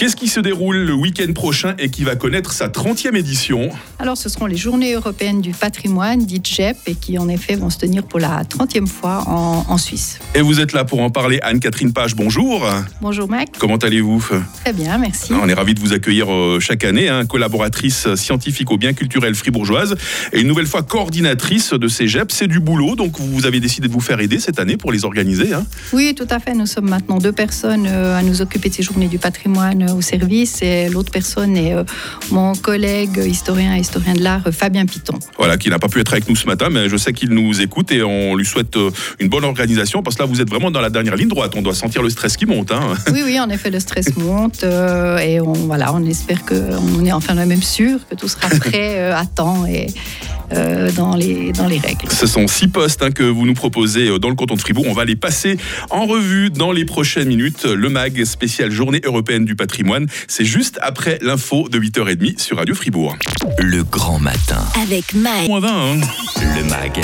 Qu'est-ce qui se déroule le week-end prochain et qui va connaître sa 30e édition Alors, ce seront les Journées européennes du patrimoine, dites GEP, et qui en effet vont se tenir pour la 30e fois en, Suisse. Et vous êtes là pour en parler. Anne-Catherine Page, bonjour. Bonjour, Mac. Comment allez-vous? Très bien, merci. On est ravis de vous accueillir euh, chaque année, hein, collaboratrice scientifique au bien culturel fribourgeoise et une nouvelle fois coordinatrice de ces GEP. C'est du boulot, donc vous avez décidé de vous faire aider cette année pour les organiser. Hein oui, tout à fait. Nous sommes maintenant deux personnes euh, à nous occuper de ces Journées du patrimoine au service et l'autre personne est euh, mon collègue historien et historien de l'art Fabien Piton. Voilà, qui n'a pas pu être avec nous ce matin, mais je sais qu'il nous écoute et on lui souhaite euh, une bonne organisation parce que là vous êtes vraiment dans la dernière ligne droite. On doit sentir le stress qui monte. Hein. Oui, oui, en effet, le stress monte euh, et on, voilà, on espère qu'on est enfin même sûr que tout sera prêt à temps et dans, les, dans les règles. Ce sont six postes hein, que vous nous proposez dans le canton de Fribourg. On va les passer en revue dans les prochaines minutes. Le MAG spécial Journée européenne du patrimoine. C'est juste après l'info de 8h30 sur Radio Fribourg. Le grand matin. Avec MAG. Hein. Le MAG,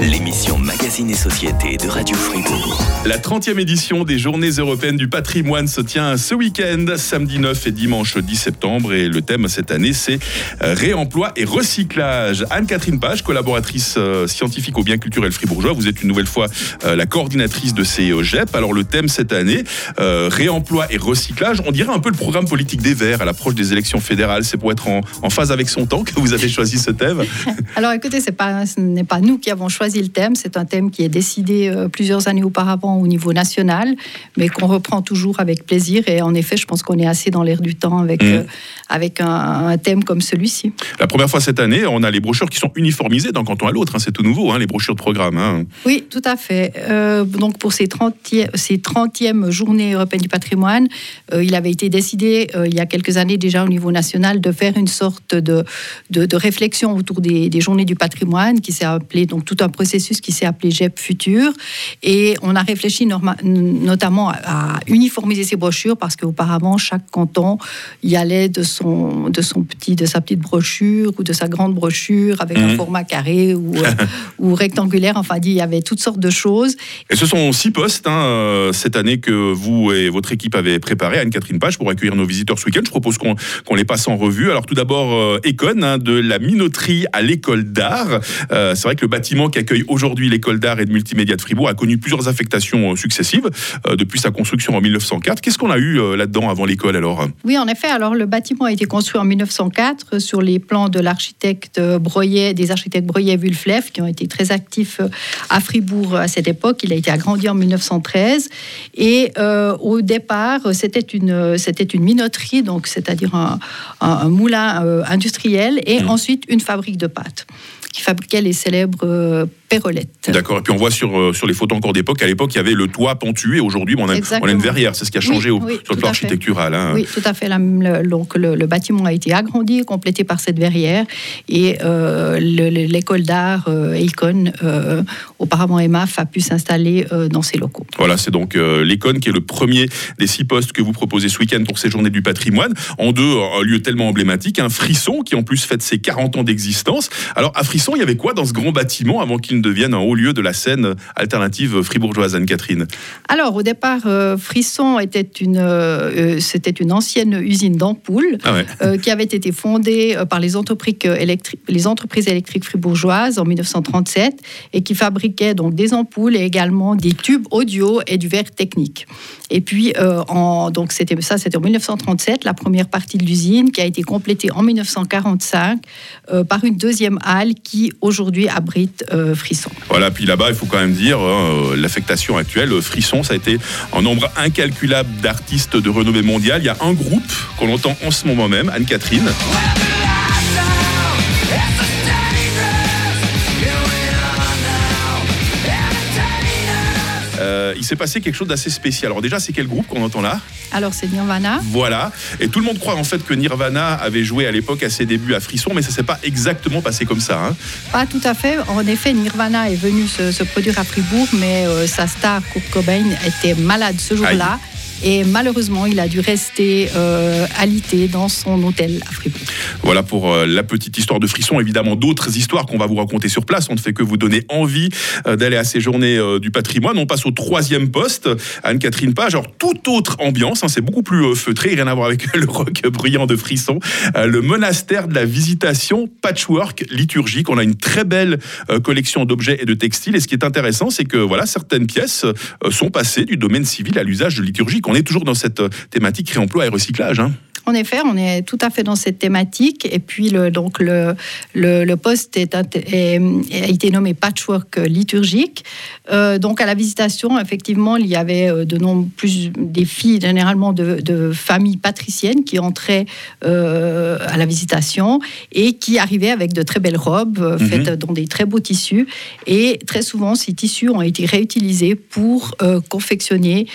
l'émission Magazine et Société de Radio Fribourg. La 30e édition des Journées européennes du patrimoine se tient ce week-end, samedi 9 et dimanche 10 septembre. Et le thème cette année, c'est euh, réemploi et recyclage. Anne-Catherine Page, collaboratrice euh, scientifique au bien culturel fribourgeois, vous êtes une nouvelle fois euh, la coordinatrice de ces GEP. Alors le thème cette année, réemploi et recyclage, on dirait un peu le programme politique des Verts à l'approche des élections fédérales. C'est pour être en, phase avec son temps que vous avez choisi ce thème Alors écoutez, pas, ce n'est pas nous qui avons choisi le thème, c'est un thème qui est décidé euh, plusieurs années auparavant au niveau national, mais qu'on reprend toujours avec plaisir. Et en effet, je pense qu'on est assez dans l'air du temps avec, mmh. euh, avec un, thème comme celui-ci. La première fois cette année, on a les brochures qui sont uniformisées d'un canton à l'autre. Hein, c'est tout nouveau, hein, les brochures de programme. Hein. Oui, tout à fait. Euh, donc pour ces 30e, ces 30e journées européennes du patrimoine, il avait été décidé il y a quelques années déjà au niveau national de faire une sorte de, de, réflexion autour des, des, journées du patrimoine qui s'est appelé, donc tout un processus qui s'est appelé GEP Futur. Et on a réfléchi notamment à, uniformiser ces brochures parce qu'auparavant, chaque canton y allait de son, de son petit, de sa petite brochure ou de sa grande brochure avec un mhm. format carré ou, euh, ou rectangulaire. Enfin, il y avait toutes sortes de choses. Et ce sont six postes hein, euh, cette année que vous et votre équipe avez préparé, Anne-Catherine Page, pour accueillir nos visiteurs ce week-end. Je propose qu'on les passe en revue. Alors tout d'abord, euh, Econ, hein, de la minoterie à l'école d'art. Euh, c'est vrai que le bâtiment qui accueille aujourd'hui l'école d'art et de multimédia de Fribourg a connu plusieurs affectations euh, successives depuis sa construction en 1904. Qu'est-ce qu'on a eu là-dedans avant l'école alors? Oui, en effet. Alors le bâtiment a été construit en 1904 sur les plans de l'architecte Breuillet, des architectes Breuillet Vulfleff qui ont été très actifs à Fribourg à cette époque. Il a été agrandi en 1913 et au départ c'était une c'était une minoterie donc c'est-à-dire un, un, moulin euh, industriel, et mmh. ensuite une fabrique de pâtes qui fabriquait les célèbres euh, pérolettes. D'accord. Et puis on voit sur, euh, sur les photos encore d'époque, à l'époque, il y avait le toit pentu et aujourd'hui, on, a, on a une verrière. C'est ce qui a changé sur le plan architectural. Hein. Oui, tout à fait. Le, donc le, bâtiment a été agrandi, complété par cette verrière. Et euh, l'école d'art Econ, auparavant EMAF, a pu s'installer dans ces locaux. Voilà, c'est donc l'Econ qui est le premier des six postes que vous proposez ce week-end pour ces journées du patrimoine. En deux, un lieu tellement emblématique, un frisson qui en plus fête ses 40 ans d'existence. Alors à Frisson, il y avait quoi dans ce grand bâtiment avant qu'il ne devienne un haut lieu de la scène alternative fribourgeoise, Anne-Catherine Alors, au départ, euh, Frisson était une, euh, c'était une ancienne usine d'ampoules ah euh, qui avait été fondée par les entreprises, électriques, les entreprises électriques fribourgeoises en 1937 et qui fabriquait donc des ampoules et également des tubes audio et du verre technique. Et puis, en, donc c'était ça, c'était en 1937, la première partie de l'usine qui a été complétée en 1945 par une deuxième halle qui aujourd'hui abrite euh, Frisson. Voilà, puis là-bas, il faut quand même dire, hein, euh, l'affectation actuelle, euh, Frisson, ça a été un nombre incalculable d'artistes de renommée mondiale. Il y a un groupe qu'on entend en ce moment même, Anne-Catherine. Euh, il s'est passé quelque chose d'assez spécial. Alors déjà, c'est quel groupe qu'on entend là Alors c'est Nirvana. Voilà. Et tout le monde croit en fait que Nirvana avait joué à l'époque à ses débuts à Frisson, mais ça s'est pas exactement passé comme ça. Hein. Pas tout à fait. En effet, Nirvana est venu se, produire à Fribourg, mais euh, sa star Kurt Cobain était malade ce jour-là Et malheureusement, il a dû rester euh, alité dans son hôtel à Fribourg. Voilà pour euh, la petite histoire de frisson. Évidemment, d'autres histoires qu'on va vous raconter sur place. On ne fait que vous donner envie euh, d'aller à ces journées euh, du patrimoine. On passe au troisième poste, Anne-Catherine Page. Alors, toute autre ambiance, hein, c'est beaucoup plus feutré, rien à voir avec le rock bruyant de frisson. Le monastère de la visitation patchwork liturgique. On a une très belle collection d'objets et de textiles. Et ce qui est intéressant, c'est que voilà, certaines pièces sont passées du domaine civil à l'usage de liturgique. On est toujours dans cette euh, thématique réemploi et recyclage. hein. En effet, on est tout à fait dans cette thématique. Et puis, le, donc, le, le, le poste est, int- est- a été nommé patchwork liturgique. Euh, donc, à la visitation, effectivement, il y avait euh, de nombreux, plus des filles, généralement de, de familles patriciennes, qui entraient euh, à la visitation et qui arrivaient avec de très belles robes euh, Mhm. faites dans des très beaux tissus. Et très souvent, ces tissus ont été réutilisés pour confectionner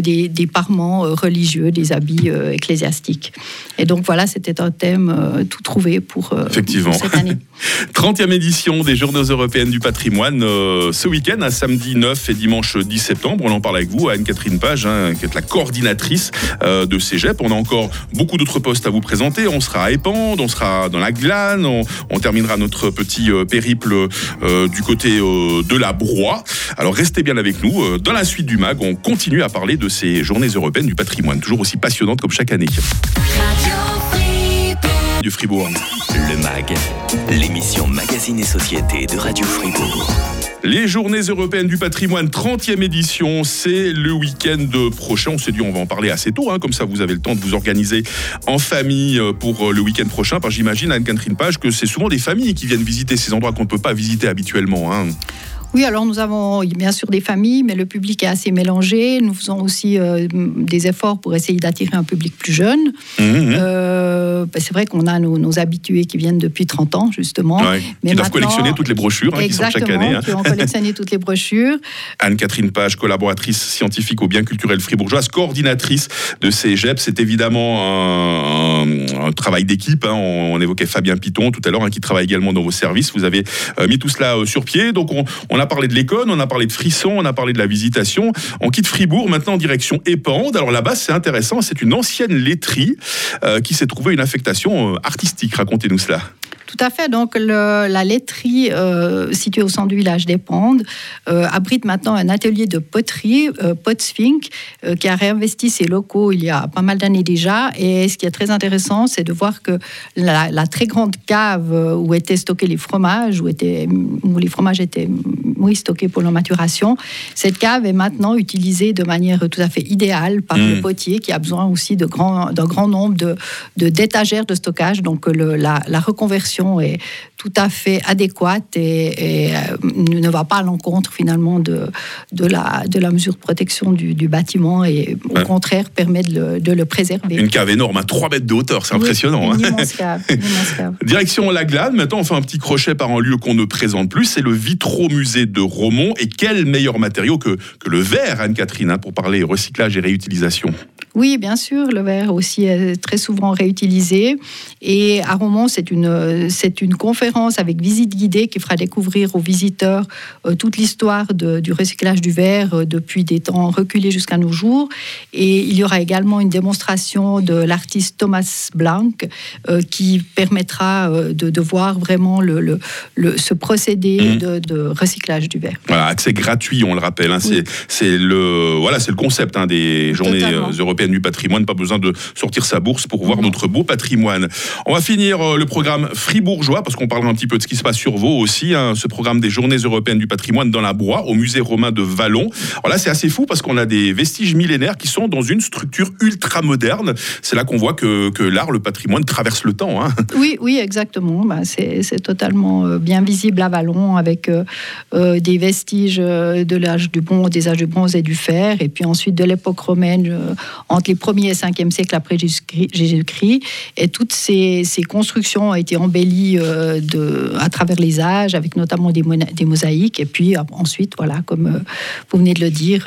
des, des parements religieux, des habits ecclésiastiques. Et donc voilà, c'était un thème euh, tout trouvé pour, euh, Effectivement. pour cette année. 30e édition des Journées européennes du patrimoine euh, ce week-end, à samedi 9 et dimanche 10 septembre. On en parle avec vous, Anne-Catherine Page, hein, qui est la coordinatrice de Cégep. On a encore beaucoup d'autres postes à vous présenter. On sera à Épande, on sera dans la Glane, on, on terminera notre petit périple du côté de la Broye. Alors restez bien avec nous. Dans la suite du MAG, on continue à parler de ces Journées européennes du patrimoine, toujours aussi passionnantes comme chaque année. Du Fribourg. Le MAG, l'émission Magazine et Société de Radio Fribourg. Les Journées européennes du patrimoine, 30e édition, c'est le week-end prochain. On s'est dit on va en parler assez tôt, hein, comme ça vous avez le temps de vous organiser en famille euh, pour euh, le week-end prochain. Parce que j'imagine, Anne-Catherine Page, que c'est souvent des familles qui viennent visiter ces endroits qu'on ne peut pas visiter habituellement. hein. Oui, alors nous avons bien sûr des familles, mais le public est assez mélangé. Nous faisons aussi euh, des efforts pour essayer d'attirer un public plus jeune. Mhm. Euh, ben, c'est vrai qu'on a nos, nos habitués qui viennent depuis 30 ans, justement. Ouais, mais qui doivent collectionner toutes les brochures hein, qui sortent chaque année. hein. qui ont collectionné toutes les brochures. Anne-Catherine Page, collaboratrice scientifique au bien culturel fribourgeoise, coordinatrice de CEGEP. C'est évidemment un, un- un travail d'équipe. hein. On, on évoquait Fabien Piton tout à l'heure, hein, qui travaille également dans vos services. Vous avez euh, mis tout cela sur pied. Donc, on, on a parlé de l'école, on a parlé de frisson, on a parlé de la visitation. On quitte Fribourg maintenant en direction Épande. Alors là-bas, c'est intéressant. C'est une ancienne laiterie euh, qui s'est trouvée une affectation euh, artistique. Racontez-nous cela. Tout à fait. Donc, le- la laiterie euh, située au centre du village d'Épande euh, abrite maintenant un atelier de poterie, euh, Potsfink, euh, qui a réinvesti ses locaux il y a pas mal d'années déjà. Et ce qui est très intéressant, c'est de voir que la, la très grande cave où étaient stockés les fromages, où, étaient, où les fromages étaient oui, stockés pour leur maturation, cette cave est maintenant utilisée de manière tout à fait idéale par Mm. le potier qui a besoin aussi de grand- d'un grand nombre de, de- d'étagères de stockage. Donc le- la, la reconversion est tout à fait adéquate et, et, euh, ne va pas à l'encontre finalement de, de, la, de la mesure de protection du, du bâtiment et au contraire permet de le, de le préserver. Une cave énorme, à 3 mètres de hauteur. C'est Oui, impressionnant. Une hein. immense cave. une immense cave. Direction la Glane, maintenant on fait un petit crochet par un lieu qu'on ne présente plus, c'est le Vitro-Musée de Romont. Et quel meilleur matériau que, que le verre, Anne-Catherine, hein, pour parler recyclage et réutilisation? Oui, bien sûr, le verre aussi est très souvent réutilisé. Et à Romont, c'est une, c'est une conférence avec visite guidée qui fera découvrir aux visiteurs euh, toute l'histoire du recyclage du verre euh, depuis des temps reculés jusqu'à nos jours. Et il y aura également une démonstration de l'artiste Thomas Blanc euh, qui permettra de, de voir vraiment le, le- le- ce procédé Mhm. de, de recyclage du verre. Voilà, accès gratuit, on le rappelle. hein, Oui. c'est, c'est le, voilà, c'est le concept hein, des journées Totalement. européennes du patrimoine. Pas besoin de sortir sa bourse pour voir notre beau patrimoine. On va finir euh, le programme fribourgeois parce qu'on parlera un petit peu de ce qui se passe sur Vaud aussi. hein, ce programme des journées européennes du patrimoine dans la Broye, au musée romain de Vallon. Alors là, c'est assez fou parce qu'on a des vestiges millénaires qui sont dans une structure ultra moderne. C'est là qu'on voit que, que l'art, le patrimoine traverse le temps. hein. Oui, oui, exactement. Bah, c'est c'est totalement euh, bien visible à Vallon avec euh, des vestiges de l'âge du bronze, des âges du bronze et du fer, et puis ensuite de l'époque romaine entre les 1er et 5e siècles après Jésus-Christ. Et toutes ces, constructions ont été embellies de, à travers les âges, avec notamment des, des mosaïques. Et puis ensuite, voilà, comme vous venez de le dire,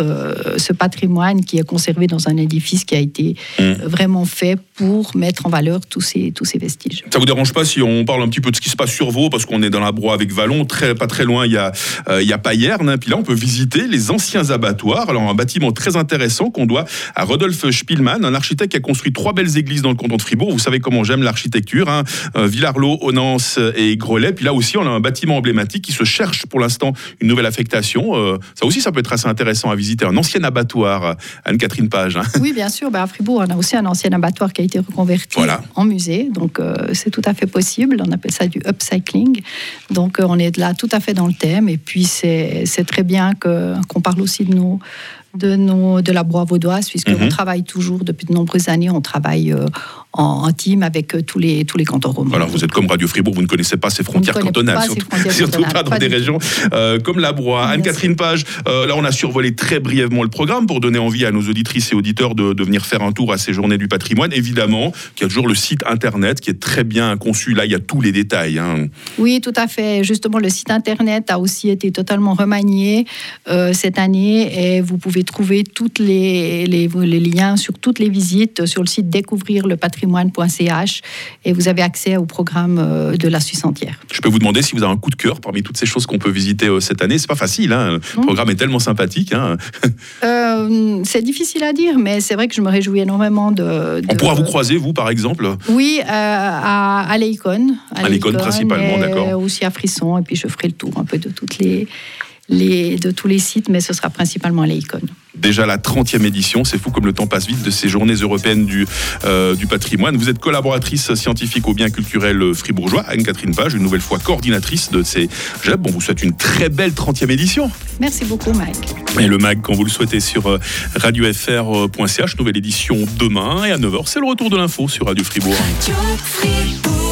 ce patrimoine qui est conservé dans un édifice qui a été mmh. vraiment fait pour mettre en valeur tous ces, tous ces vestiges. Ça vous dérange pas si on parle un petit peu de ce qui se passe sur Vaud, parce qu'on est dans la broie avec Vallon, très, pas très loin, il y a, euh, il y a Payerne, hein. puis là on peut visiter les anciens abattoirs. Alors un bâtiment très intéressant qu'on doit à Rodolphe Spielmann, un architecte qui a construit trois belles églises dans le canton de Fribourg. Vous savez comment j'aime l'architecture, hein. Euh, Villarlot, Onance et Grelais. Puis là aussi on a un bâtiment emblématique qui se cherche pour l'instant une nouvelle affectation. Euh, ça aussi ça peut être assez intéressant à visiter, un ancien abattoir, Anne-Catherine Page. Hein. Oui bien sûr, bah, à Fribourg on a aussi un ancien abattoir qui a été reconverti en musée, donc c'est tout à fait possible. On appelle ça du upcycling. Donc on est là tout à fait dans le thème. Et puis c'est très bien qu'on parle aussi de nous de, nos, de la broie vaudoise, puisqu'on mhm. travaille toujours, depuis de nombreuses années, on travaille euh, en, team avec euh, tous les, tous les cantons romains. Alors vous êtes comme Radio Fribourg, vous ne connaissez pas ces frontières cantonales, surtout, pas dans des régions euh, comme la broie. Anne-Catherine Page, là on a survolé très brièvement le programme pour donner envie à nos auditrices et auditeurs de, de venir faire un tour à ces journées du patrimoine. Évidemment, qu'il y a toujours le site internet qui est très bien conçu. Là, il y a tous les détails. Hein. Oui, tout à fait. Justement, le site internet a aussi été totalement remanié cette année et vous pouvez trouver toutes les, les, liens sur toutes les visites sur le site et vous avez accès au programme euh, de la Suisse entière. Je peux vous demander si vous avez un coup de cœur parmi toutes ces choses qu'on peut visiter euh, cette année. C'est pas facile, hein. le programme est tellement sympathique. Hein. Euh, c'est difficile à dire, mais c'est vrai que je me réjouis énormément de. On pourra vous croiser, vous, par exemple? Oui, à, à. À, à principalement, d'accord. Aussi à Frisson, et puis je ferai le tour un peu de toutes les de tous les sites, mais ce sera principalement les icônes. Déjà la 30e édition, c'est fou comme le temps passe vite de ces journées européennes du, euh, du patrimoine. Vous êtes collaboratrice scientifique au bien culturel fribourgeois, Anne-Catherine Page, une nouvelle fois coordinatrice de ces JEB. On vous souhaite une très belle 30e édition. Merci beaucoup, Mike. Et le MAG, quand vous le souhaitez, sur euh, radiofr.ch, nouvelle édition demain. Et à 9h, c'est le retour de l'info sur Radio Fribourg. Radio Fribourg.